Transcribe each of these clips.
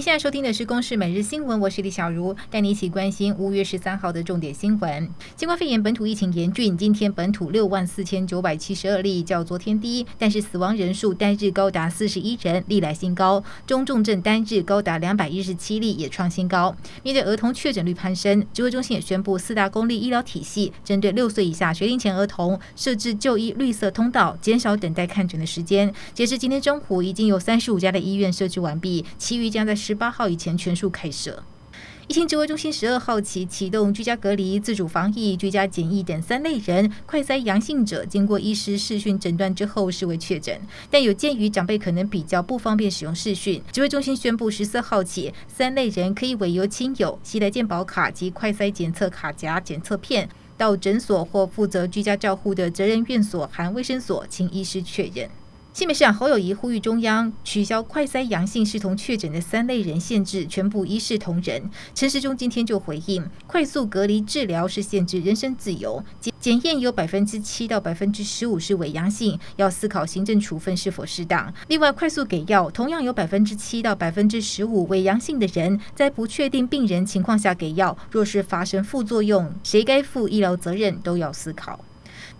您现在收听的是《公视每日新闻》，我是李小茹，带你一起关心五月十三号的重点新闻。新冠肺炎本土疫情严峻，今天本土六万四千九百七十二例，较昨天低，但是死亡人数单日高达四十一人，历来新高。中重症单日高达两百一十七例，也创新高。面对儿童确诊率攀升，指挥中心也宣布，四大公立医疗体系针对六岁以下学龄前儿童设置就医绿色通道，减少等待看诊的时间。截至今天中午，已经有三十五家的医院设置完毕，其余将在十八号以前全数开设。疫情指挥中心十二号起启动居家隔离、自主防疫、居家检疫等三类人，快筛阳性者经过医师视讯诊断之后视为确诊。但有鉴于长辈可能比较不方便使用视讯，指挥中心宣布十四号起，三类人可以委由亲友携带健保卡及快筛检测卡夹检测片，到诊所或负责居家照护的责任院所含卫生所，请医师确认。新北市长侯友谊呼吁中央取消快筛阳性视同确诊的三类人限制，全部一视同仁。陈时中今天就回应，快速隔离治疗是限制人身自由，检检验有百分之七到百分之十五是伪阳性，要思考行政处分是否适当。另外，快速给药同样有百分之七到百分之十五伪阳性的人，在不确定病人情况下给药，若是发生副作用，谁该负医疗责任都要思考。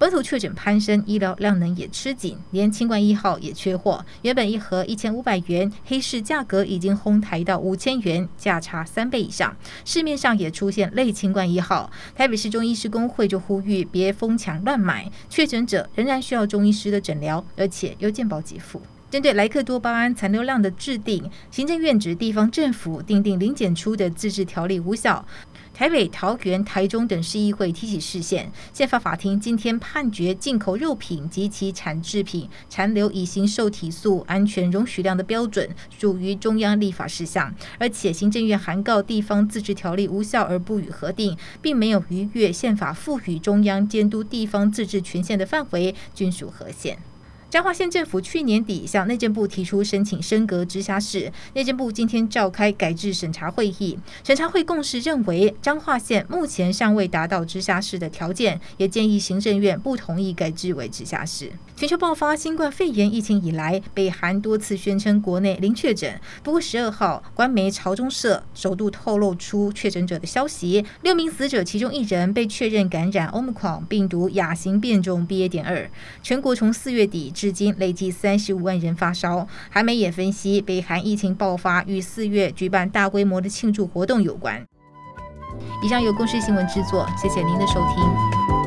本土确诊攀升，医疗量能也吃紧，连清冠一号也缺货。原本一盒一千五百元，黑市价格已经哄抬到五千元，价差三倍以上。市面上也出现类清冠一号。台北市中医师工会就呼吁别疯抢乱买，确诊者仍然需要中医师的诊疗，而且有健保给付。针对莱克多巴胺残留量的制定，行政院指地方政府订定零检出的自治条例无效。台北、桃园、台中等市议会提起释宪，宪法法庭今天判决进口肉品及其产制品残留乙型受体素安全容许量的标准属于中央立法事项，而且行政院函告地方自治条例无效而不予核定，并没有逾越宪法赋予中央监督地方自治权限的范围，均属合宪。彰化县政府去年底向内政部提出申请升格直辖市，内政部今天召开改制审查会议，审查会共识认为彰化县目前尚未达到直辖市的条件，也建议行政院不同意改制为直辖市。全球爆发新冠肺炎疫情以来，北韩多次宣称国内零确诊，不过十二号官媒朝中社首度透露出确诊者的消息，六名死者其中一人被确认感染 Omicron 病毒亚型变种 BA. 点二，全国从四月底。至今累计三十五万人发烧。韩媒也分析，北韩疫情爆发与四月举办大规模的庆祝活动有关。以上由公视新闻制作，谢谢您的收听。